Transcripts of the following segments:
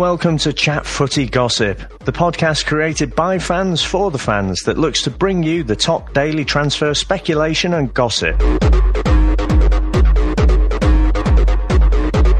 Welcome to Chat Footy Gossip, the podcast created by fans for the fans that looks to bring you the top daily transfer speculation and gossip.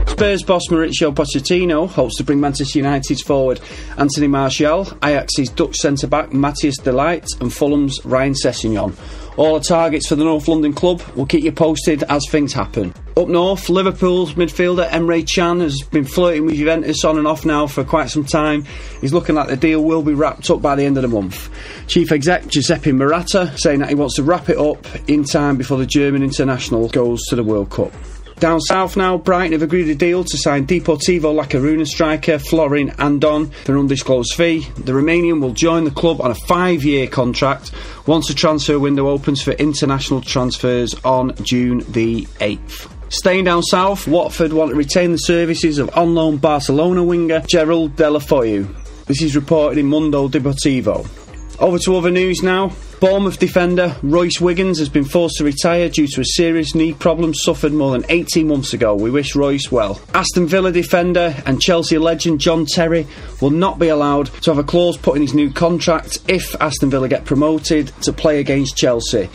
Spurs boss Mauricio Pochettino hopes to bring Manchester United's forward Anthony Martial, Ajax's Dutch centre back Matthias de Ligt, and Fulham's Ryan Sessegnon. All the targets for the North London club. We'll keep you posted as things happen. Up north, Liverpool's midfielder Emre Can has been flirting with Juventus on and off now for quite some time. He's looking like the deal will be wrapped up by the end of the month. Chief exec Giuseppe Marotta saying that he wants to wrap it up in time before the German international goes to the World Cup. Down south now, Brighton have agreed a deal to sign Deportivo La Coruna striker Florin Andone for an undisclosed fee. The Romanian will join the club on a five year contract once the transfer window opens for international transfers on June the 8th. Staying down south, Watford want to retain the services of on loan Barcelona winger Gerald Deulofeu. This is reported in Mundo Deportivo. Over to other news now. Bournemouth defender Rhoys Wiggins has been forced to retire due to a serious knee problem suffered more than 18 months ago. We wish Rhoys well. Aston Villa defender and Chelsea legend John Terry will not be allowed to have a clause put in his new contract if Aston Villa get promoted to play against Chelsea.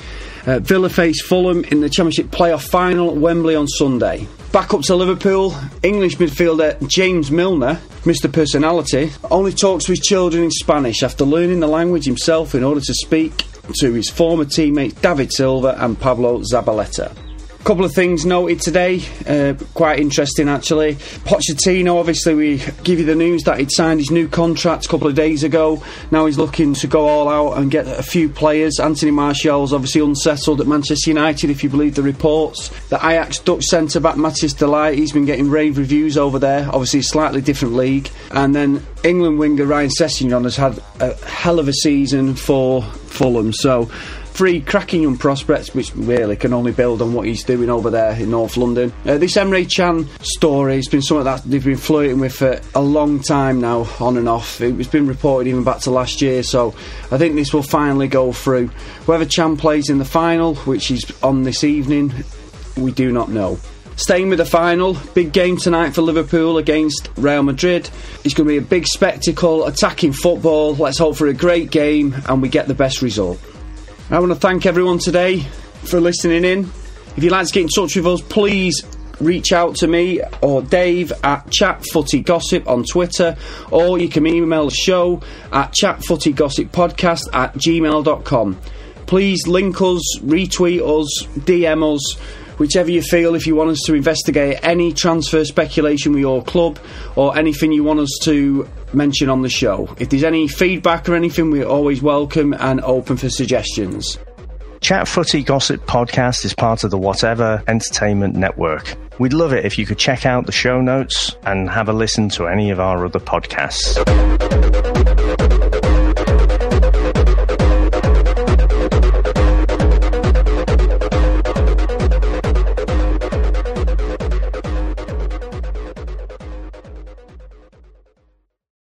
Uh, Villa face Fulham in the Championship playoff final at Wembley on Sunday. Back up to Liverpool, English midfielder James Milner, Mr. Personality, only talks to his children in Spanish after learning the language himself in order to speak to his former teammates David Silva and Pablo Zabaleta couple of things noted today, uh, quite interesting actually. Pochettino, obviously, we give you the news that he'd signed his new contract a couple of days ago. Now he's looking to go all out and get a few players. Anthony Martial's obviously unsettled at Manchester United, if you believe the reports. The Ajax Dutch centre back Matthias de Ligt, he's been getting rave reviews over there. Obviously, a slightly different league. And then England winger Ryan Sessegnon has had a hell of a season for Fulham. So three cracking young prospects, which really can only build on what he's doing over there in North London. Uh, this Emre Can story has been something that they've been flirting with for a long time now, on and off. It's been reported even back to last year, so I think this will finally go through. Whether Can plays in the final, which is on this evening, we do not know. Staying with the final, big game tonight for Liverpool against Real Madrid. It's going to be a big spectacle, attacking football. Let's hope for a great game and we get the best result. I want to thank everyone today for listening in. If you'd like to get in touch with us, please reach out to me or Dave at Chat Footy Gossip on Twitter, or you can email the show at chatfootygossippodcast at gmail.com. Please link us, retweet us, DM us, whichever you feel if you want us to investigate any transfer speculation with your club or anything you want us to mention on the show. If there's any feedback or anything, we're always welcome and open for suggestions. Chat Footy Gossip Podcast is part of the Whatever Entertainment Network. We'd love it if you could check out the show notes and have a listen to any of our other podcasts.